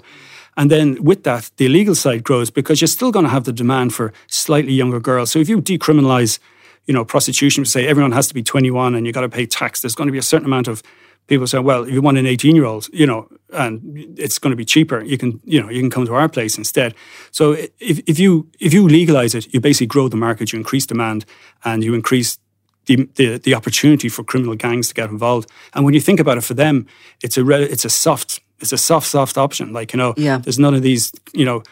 And then with that, the illegal side grows because you're still going to have the demand for slightly younger girls. So if you decriminalize, you know, prostitution, say everyone has to be 21 and you got to pay tax, there's going to be a certain amount of people say, well, if you want an 18 year old, you know, and it's going to be cheaper, you can, you know, you can come to our place instead. So if, if you if you legalize it, you basically grow the market, you increase demand, and you increase the, the, the opportunity for criminal gangs to get involved. And when you think about it, for them, it's a it's a soft it's a soft soft option. Like you know, yeah. there's none of these you know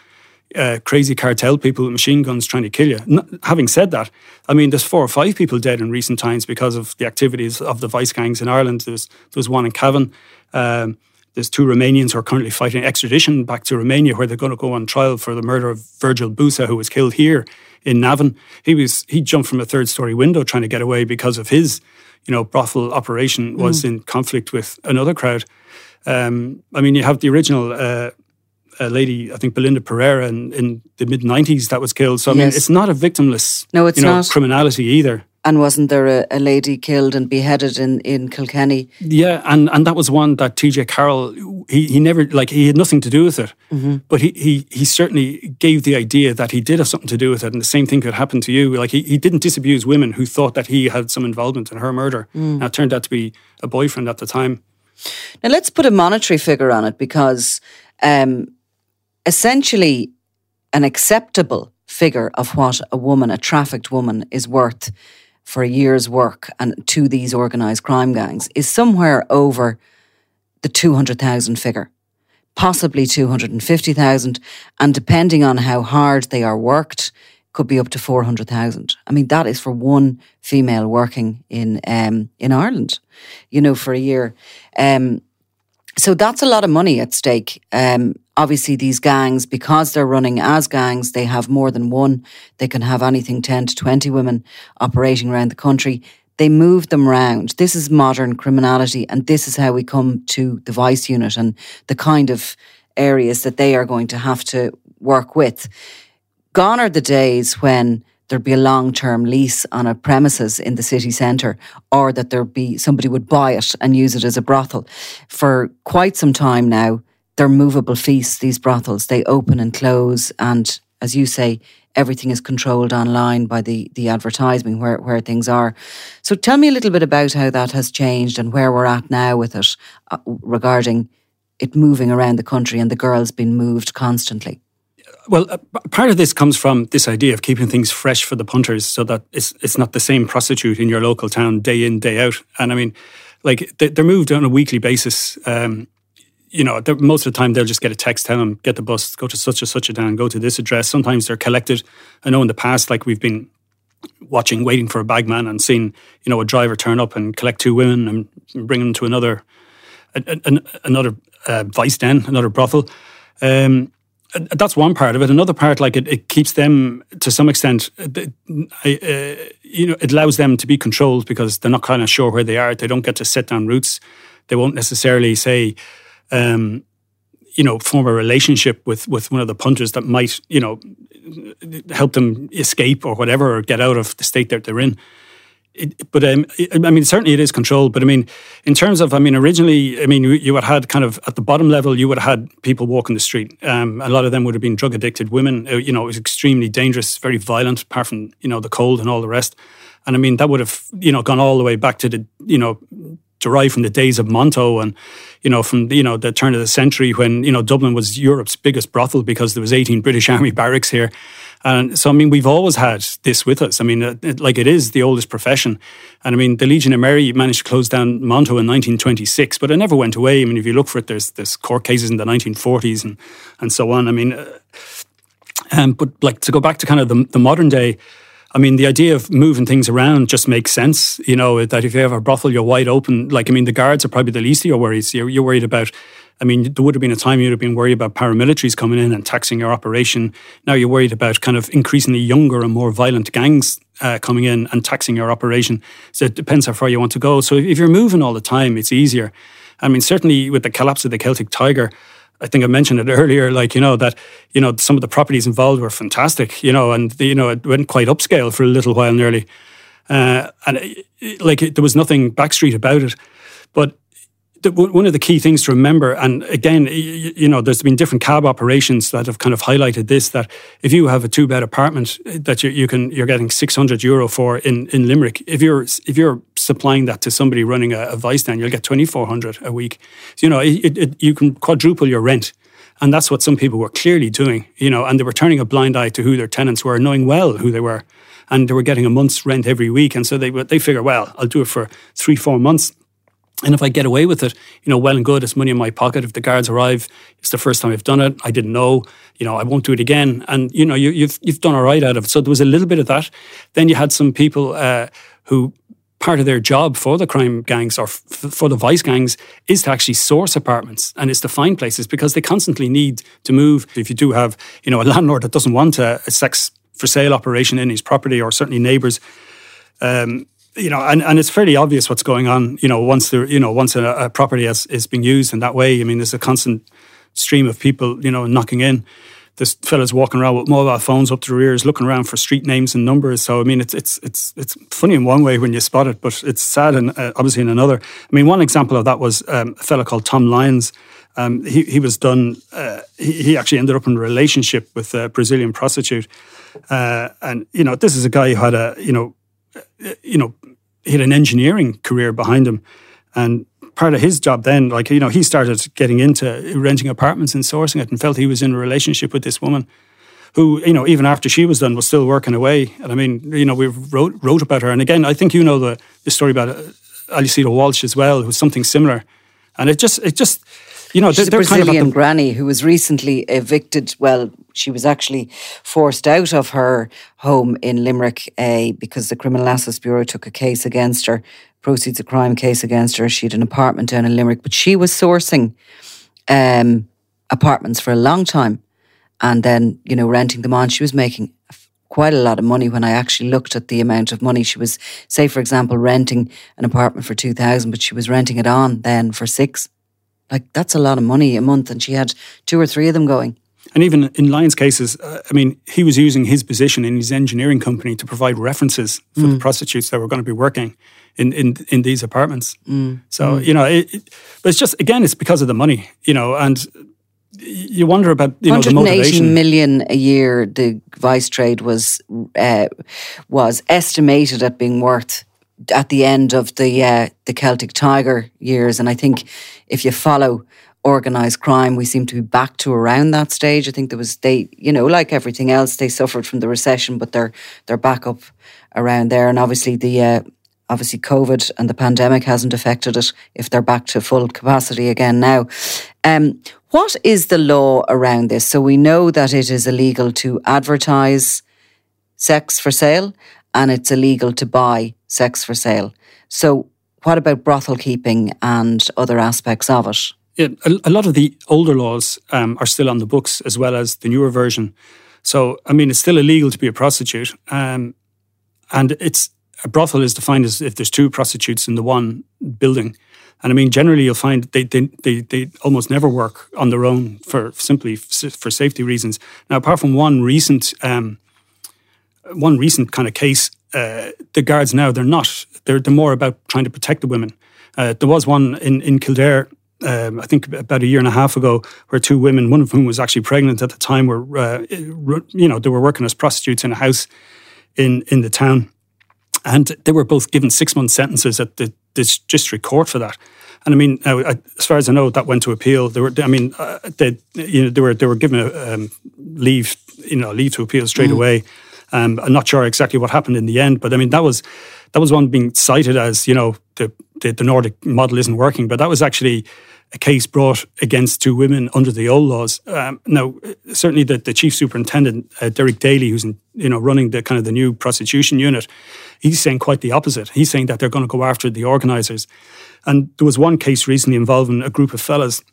uh, crazy cartel people with machine guns trying to kill you. having said that, I mean, there's four or five people dead in recent times because of the activities of the vice gangs in Ireland. There's there's one in Cavan. Um, there's two Romanians who are currently fighting extradition back to Romania, where they're going to go on trial for the murder of Virgil Busa, who was killed here in Navan. He was he jumped from a third story window trying to get away because of his, you know, brothel operation was mm. in conflict with another crowd. Um, I mean, you have the original uh, a lady, I think Belinda Pereira in, in the mid 90s that was killed. So, I yes. mean, it's not a victimless no, it's you know, not. criminality either. And wasn't there a, a, lady killed and beheaded in, in Kilkenny? Yeah, and, and that was one that TJ Carroll, he, he never, like, he had nothing to do with it. Mm-hmm. But he, he, he certainly gave the idea that he did have something to do with it. And the same thing could happen to you. Like, he, he didn't disabuse women who thought that he had some involvement in her murder. Mm. Now, it turned out to be a boyfriend at the time. Now, let's put a monetary figure on it because um, essentially an acceptable figure of what a woman, a trafficked woman, is worth for a year's work and to these organised crime gangs is somewhere over the 200,000 figure, possibly 250,000. And depending on how hard they are worked, could be up to 400,000. I mean, that is for one female working in, um, in Ireland, you know, for a year. Um, so that's a lot of money at stake. Um, obviously, these gangs, because they're running as gangs, they have more than one. They can have anything 10 to 20 women operating around the country. They move them around. This is modern criminality, and this is how we come to the vice unit and the kind of areas that they are going to have to work with. Gone are the days when there'd be a long term lease on a premises in the city centre or that there'd be somebody would buy it and use it as a brothel. For quite some time now, they're movable feasts, these brothels. They open and close and as you say, everything is controlled online by the the advertising where, where things are. So tell me a little bit about how that has changed and where we're at now with it uh, regarding it moving around the country and the girls being moved constantly. Well, uh, part of this comes from this idea of keeping things fresh for the punters, so that it's it's not the same prostitute in your local town day in day out. And I mean, like they're moved on a weekly basis. Um, you know, most of the time they'll just get a text telling them get the bus, go to such and such a town, go to this address. Sometimes they're collected. I know in the past, like we've been watching, waiting for a bagman and seeing you know a driver turn up and collect two women and bring them to another another uh, vice den, another brothel. Um, that's one part of it. Another part, like it, it keeps them to some extent, uh, you know, it allows them to be controlled because they're not kind of sure where they are. They don't get to set down roots. They won't necessarily say, um, you know, form a relationship with with one of the punters that might, you know, help them escape or whatever, or get out of the state that they're in. It, but um, I mean, certainly it is controlled. But I mean, in terms of, I mean, originally, I mean, you had had kind of at the bottom level, you would have had people walking the street. Um, a lot of them would have been drug addicted women. Uh, you know, it was extremely dangerous, very violent, apart from you know the cold and all the rest. And I mean, that would have you know gone all the way back to the you know derived from the days of Monto and you know, from you know the turn of the century when you know Dublin was Europe's biggest brothel because there was 18 British <laughs> Army barracks here. And so, I mean, we've always had this with us. I mean, it, like it is the oldest profession. And I mean, the Legion of Mary managed to close down Monto in 1926, but it never went away. I mean, if you look for it, there's, there's court cases in the 1940s and, and so on. I mean, uh, um, but like to go back to kind of the, the modern day, I mean, the idea of moving things around just makes sense. You know, that if you have a brothel, you're wide open. Like, I mean, the guards are probably the least of your worries. You're, you're worried about, I mean, there would have been a time you'd have been worried about paramilitaries coming in and taxing your operation. Now you're worried about kind of increasingly younger and more violent gangs uh, coming in and taxing your operation. So it depends how far you want to go. So if you're moving all the time, it's easier. I mean, certainly with the collapse of the Celtic Tiger, I think I mentioned it earlier, like, you know, that, you know, some of the properties involved were fantastic, you know, and, you know, it went quite upscale for a little while nearly. Uh, and it, like, it, there was nothing backstreet about it. But the, one of the key things to remember, and again, you, you, know, there's been different CAB operations that have kind of highlighted this: that if you have a two bed apartment that you, you can you're getting 600 euro for in, in Limerick, if you're if you're supplying that to somebody running a, a vice stand, you'll get 2,400 a week. So, you know, it, it, you can quadruple your rent. And that's what some people were clearly doing, you know, and they were turning a blind eye to who their tenants were, knowing well who they were. And they were getting a month's rent every week. And so they, they figure, well, I'll do it for three, four months. And if I get away with it, you know, well and good, it's money in my pocket. If the guards arrive, it's the first time I've done it. I didn't know, you know, I won't do it again. And, you know, you, have you've, you've done all right out of it. So there was a little bit of that. Then you had some people uh, who part of their job for the crime gangs or f- for the vice gangs is to actually source apartments and is to find places because they constantly need to move. If you do have, you know, a landlord that doesn't want a, a sex for sale operation in his property or certainly neighbours, um, you know, and, and it's fairly obvious what's going on. You know, once the you know once a, a property has, is being used in that way, I mean, there's a constant stream of people, you know, knocking in there's fellas walking around with mobile phones up to their ears, looking around for street names and numbers. So I mean, it's it's it's it's funny in one way when you spot it, but it's sad and uh, obviously in another. I mean, one example of that was um, a fella called Tom Lyons. Um, he he was done. Uh, he, he, actually ended up in a relationship with a Brazilian prostitute, uh, and you know, this is a guy who had a you know, uh, you know, he had an engineering career behind him, and part of his job then, like, you know, he started getting into renting apartments and sourcing it and felt he was in a relationship with this woman who, you know, even after she was done, was still working away. And I mean, you know, we wrote, wrote about her. And again, I think you know the, the story about uh, Alicita Walsh as well, who's something similar. And it just, it just, you know, they're, a Brazilian kind of granny who was recently evicted. Well, she was actually forced out of her home in Limerick uh, because the Criminal Assets Bureau took a case against her proceeds of crime case against her. She had an apartment down in Limerick, but she was sourcing um, apartments for a long time and then, you know, renting them on. She was making quite a lot of money when I actually looked at the amount of money she was, say, for example, renting an apartment for 2000 but she was renting it on then for six. Like, that's a lot of money a month. And she had two or three of them going. And even in Lyon's cases, uh, I mean, he was using his position in his engineering company to provide references for mm. the prostitutes that were going to be working in in, in these apartments. Mm. So mm. you know, it, it, but it's just again, it's because of the money, you know, and you wonder about you know the motivation. million a year. The vice trade was uh, was estimated at being worth at the end of the uh, the Celtic Tiger years, and I think if you follow organized crime, we seem to be back to around that stage. I think there was they, you know, like everything else, they suffered from the recession, but they're they're back up around there, and obviously the uh, obviously COVID and the pandemic hasn't affected it if they're back to full capacity again now. Um, what is the law around this? So we know that it is illegal to advertise sex for sale and it's illegal to buy sex for sale. So what about brothel keeping and other aspects of it? Yeah, a, lot of the older laws um, are still on the books as well as the newer version. So, I mean, it's still illegal to be a prostitute. Um, and it's a brothel is defined as if there's two prostitutes in the one building. And I mean, generally, you'll find they, they, they, they almost never work on their own for simply for safety reasons. Now, apart from one recent, um, one recent kind of case, uh, the guards now they're not. They're, they're more about trying to protect the women. Uh, there was one in in Kildare um, I think about a year and a half ago, where two women, one of whom was actually pregnant at the time, were uh, you know they were working as prostitutes in a house in in the town, and they were both given six month sentences at the, the district court for that. And I mean, as far as I know, that went to appeal. They were, I mean, uh, they, you know, they were they were given a um, leave, you know, leave to appeal straight mm. away. Um, I'm not sure exactly what happened in the end, but I mean, that was that was one being cited as you know the, the, the Nordic model isn't working, but that was actually a case brought against two women under the old laws. Um, now, certainly the, the chief superintendent, uh, Derek Daly, who's in, you know running the kind of the new prostitution unit, he's saying quite the opposite. He's saying that they're going to go after the organisers. And there was one case recently involving a group of fellas,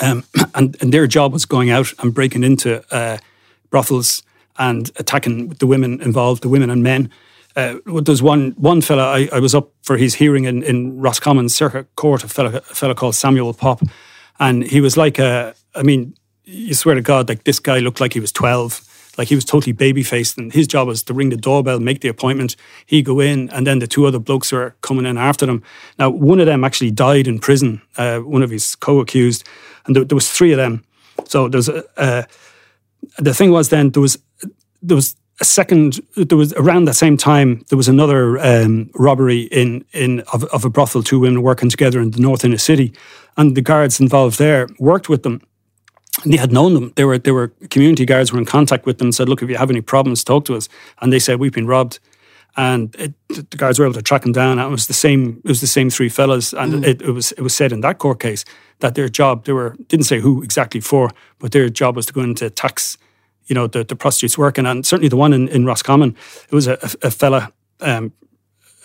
um, <clears throat> and, and, their job was going out and breaking into uh, brothels and attacking the women involved, the women and men. Uh, there's one one fella I, I, was up for his hearing in, in Roscommon Circuit Court, a fella, a fella called Samuel Pop, and he was like a, I mean, you swear to God, like this guy looked like he was twelve, like he was totally baby faced, and his job was to ring the doorbell, make the appointment, he go in, and then the two other blokes were coming in after them. Now, one of them actually died in prison, uh, one of his co-accused, and there, there was three of them. So there's a, uh, the thing was then there was there was a second there was around the same time there was another um, robbery in in of, of, a brothel two women working together in the north inner city and the guards involved there worked with them. And they had known them. They were they were community guards were in contact with them and said look if you have any problems talk to us. And they said we've been robbed. And it, the guards were able to track them down. And it was the same it was the same three fellas. And mm. it, it was it was said in that court case that their job they were didn't say who exactly for but their job was to go into tax you know, the, the prostitutes working. And certainly the one in, in Roscommon, it was a, a fella, um,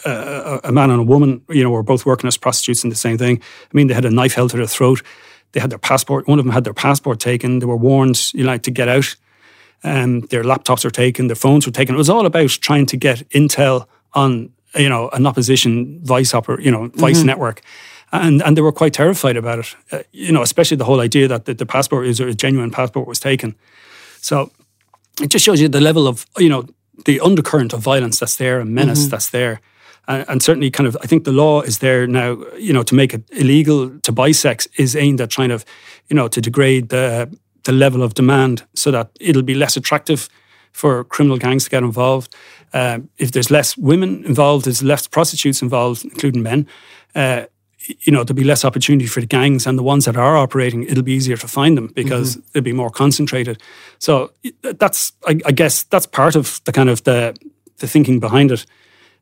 a, a, man and a woman, you know, were both working as prostitutes in the same thing. I mean, they had a knife held to their throat. They had their passport. One of them had their passport taken. They were warned, you know, to get out. Um, their laptops were taken. Their phones were taken. It was all about trying to get intel on, you know, an opposition vice oper, you know, vice mm-hmm. network and and they were quite terrified about it. Uh, you know, especially the whole idea that the, the passport is a genuine passport was taken. So it just shows you the level of, you know, the undercurrent of violence that's there and menace mm-hmm. that's there. And, and, certainly, kind of, I think the law is there now, you know, to make it illegal to buy sex is aimed at trying to, you know, to degrade the, the level of demand so that it'll be less attractive for criminal gangs to get involved. Uh, if there's less women involved, there's less prostitutes involved, including men. Uh, you know, there'll be less opportunity for the gangs and the ones that are operating, it'll be easier to find them because mm-hmm. they'll be more concentrated. So that's, I, I, guess, that's part of the kind of the, the thinking behind it.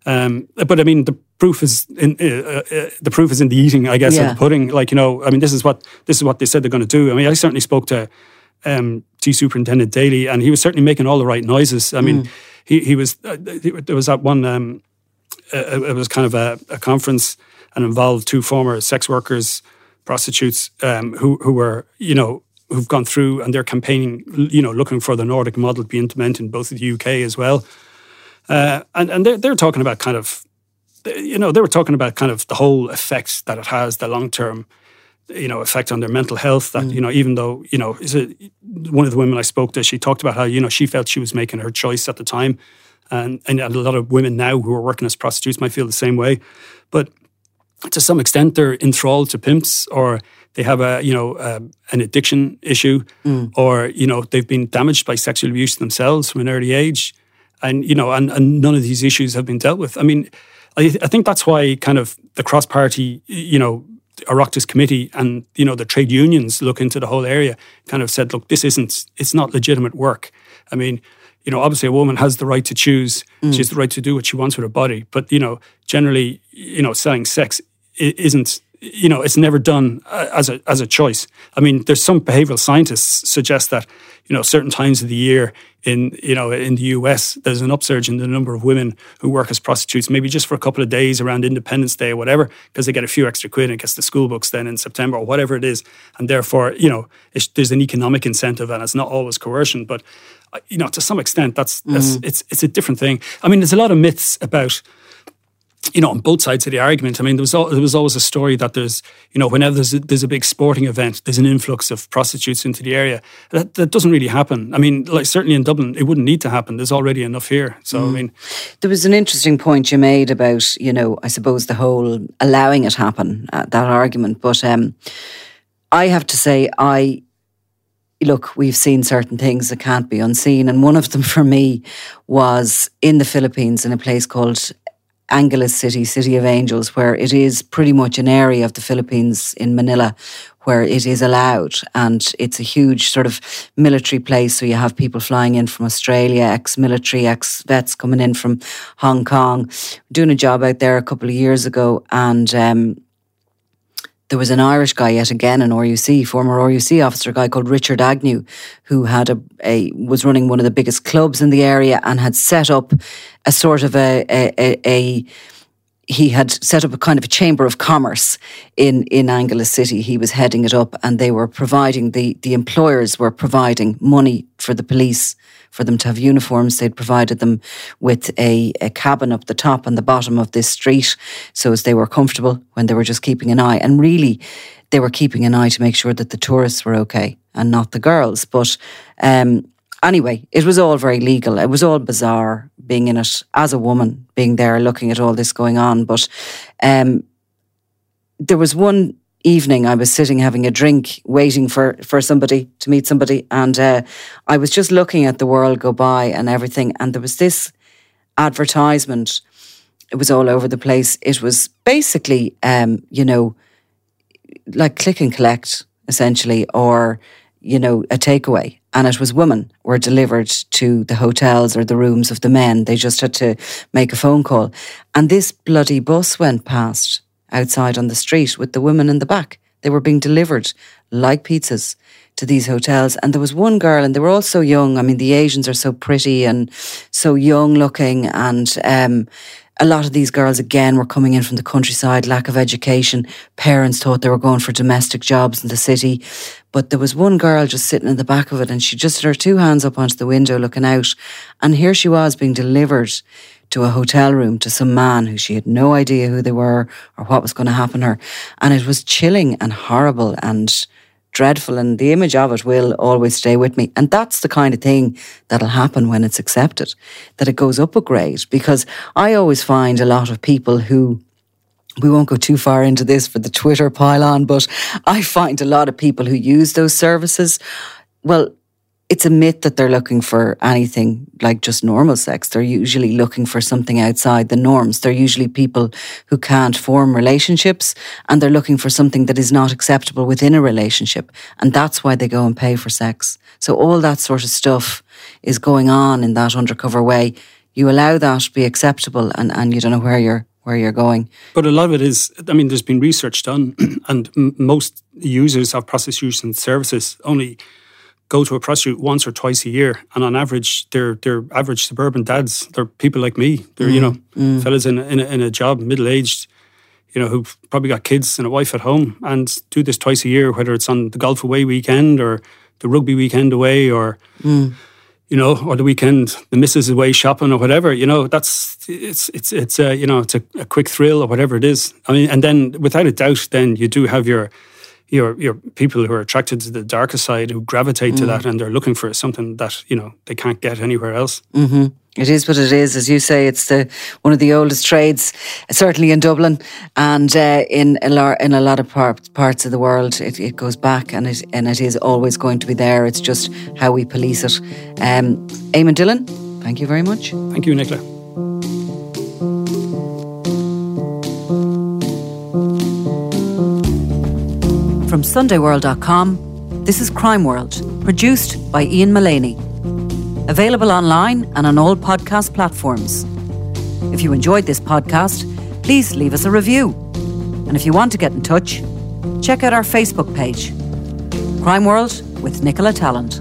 Um, but I mean, the proof is in uh, uh, the proof is in the eating, I guess, yeah. of the pudding. Like you know, I mean, this is what this is what they said they're going to do. I mean, I certainly spoke to um, Chief Superintendent Daly, and he was certainly making all the right noises. I mean, mm. he he was uh, there was that one. Um, uh, it was kind of a, a conference and involved two former sex workers, prostitutes, um, who who were you know who've gone through and they're campaigning, you know, looking for the Nordic model to be implemented in both the UK as well. Uh, and and they're, they're talking about kind of, you know, they were talking about kind of the whole effect that it has, the long term, you know, effect on their mental health. That mm. you know, even though you know, is it one of the women I spoke to? She talked about how you know she felt she was making her choice at the time, and and a lot of women now who are working as prostitutes might feel the same way. But to some extent they're enthralled to pimps or they have a you know uh, an addiction issue mm. or you know they've been damaged by sexual abuse themselves from an early age and you know and, and none of these issues have been dealt with i mean I, I think that's why kind of the cross party you know Oireachtas committee and you know the trade unions look into the whole area kind of said look this isn't it's not legitimate work i mean you know, obviously a woman has the right to choose. Mm. She has the right to do what she wants with her body. But, you know, generally, you know, selling sex isn't you know it's never done uh, as a as a choice. I mean, there's some behavioral scientists suggest that you know certain times of the year in you know in the US there's an upsurge in the number of women who work as prostitutes, maybe just for a couple of days around Independence Day or whatever, because they get a few extra quid and gets the school books then in September or whatever it is, and therefore you know there's an economic incentive and it's not always coercion, but uh, you know to some extent that's, that's mm. it's it's a different thing. I mean, there's a lot of myths about you know, on both sides of the argument. I mean, there was there was always a story that there's, you know, whenever there's a, there's a big sporting event, there's an influx of prostitutes into the area. That that doesn't really happen. I mean, like certainly in Dublin, it wouldn't need to happen. There's already enough here. So mm. I mean, there was an interesting point you made about, you know, I suppose the whole allowing it happen, uh, that argument. But um, I have to say, I look, we've seen certain things that can't be unseen. And one of them <laughs> for me was in the Philippines in a place called Angeles City, City of Angels, where it is pretty much an area of the Philippines in Manila where it is allowed. And it's a huge sort of military place. So you have people flying in from Australia, ex military, ex vets coming in from Hong Kong, doing a job out there a couple of years ago. And um, there was an Irish guy yet again, an RUC, former RUC officer, guy called Richard Agnew, who had a, a, was running one of the biggest clubs in the area and had set up a sort of a, a, a he had set up a kind of a chamber of commerce in in Angeles City. He was heading it up, and they were providing the the employers were providing money for the police for them to have uniforms. They'd provided them with a, a cabin up the top and the bottom of this street, so as they were comfortable when they were just keeping an eye. And really, they were keeping an eye to make sure that the tourists were okay and not the girls. But um, anyway, it was all very legal. It was all bizarre being in it as a woman, being there, looking at all this going on. But um, there was one evening I was sitting having a drink, waiting for for somebody to meet somebody, and uh, I was just looking at the world go by and everything, and there was this advertisement. It was all over the place. It was basically, um, you know, like click and collect essentially, or you know, a takeaway. And it was women were delivered to the hotels or the rooms of the men. They just had to make a phone call. And this bloody bus went past outside on the street with the women in the back. They were being delivered like pizzas to these hotels. And there was one girl, and they were all so young. I mean, the Asians are so pretty and so young looking. And um, a lot of these girls, again, were coming in from the countryside, lack of education. Parents thought they were going for domestic jobs in the city. But there was one girl just sitting in the back of it, and she just had her two hands up onto the window looking out. And here she was being delivered to a hotel room to some man who she had no idea who they were or what was going to happen to her. And it was chilling and horrible and dreadful. And the image of it will always stay with me. And that's the kind of thing that'll happen when it's accepted, that it goes up a grade. Because I always find a lot of people who we won't go too far into this for the Twitter pile-on, but I find a lot of people who use those services, well, it's a myth that they're looking for anything like just normal sex. They're usually looking for something outside the norms. They're usually people who can't form relationships and they're looking for something that is not acceptable within a relationship. And that's why they go and pay for sex. So all that sort of stuff is going on in that undercover way. You allow that to be acceptable and, and you don't know where you're where you're going. But a lot of it is, I mean, there's been research done, <clears throat> and m- most users of prostitution services only go to a prostitute once or twice a year, and on average, they're they're average suburban dads. They're people like me. They're mm, you know mm. fellas in a, in a, in a job, middle aged, you know, who've probably got kids and a wife at home, and do this twice a year, whether it's on the golf away weekend or the rugby weekend away or. Mm you know, or the weekend the missus away shopping or whatever, you know, that's it's it's it's a you know it's a, a, quick thrill or whatever it is. I mean, and then without a doubt, then you do have your your your people who are attracted to the darker side who gravitate mm. to that and they're looking for something that you know they can't get anywhere else. Mm-hmm. It is what it is, as you say. It's the one of the oldest trades, certainly in Dublin and uh, in a lot in a lot of part, parts of the world. It, it, goes back, and it and it is always going to be there. It's just how we police it. Um, Eamon Dillon, thank you very much. Thank you, Nicola. From SundayWorld.com, this is Crime World, produced by Ian Mullaney. Available online and on all podcast platforms. If you enjoyed this podcast, please leave us a review. And if you want to get in touch, check out our Facebook page, Crime World with Nicola Tallant.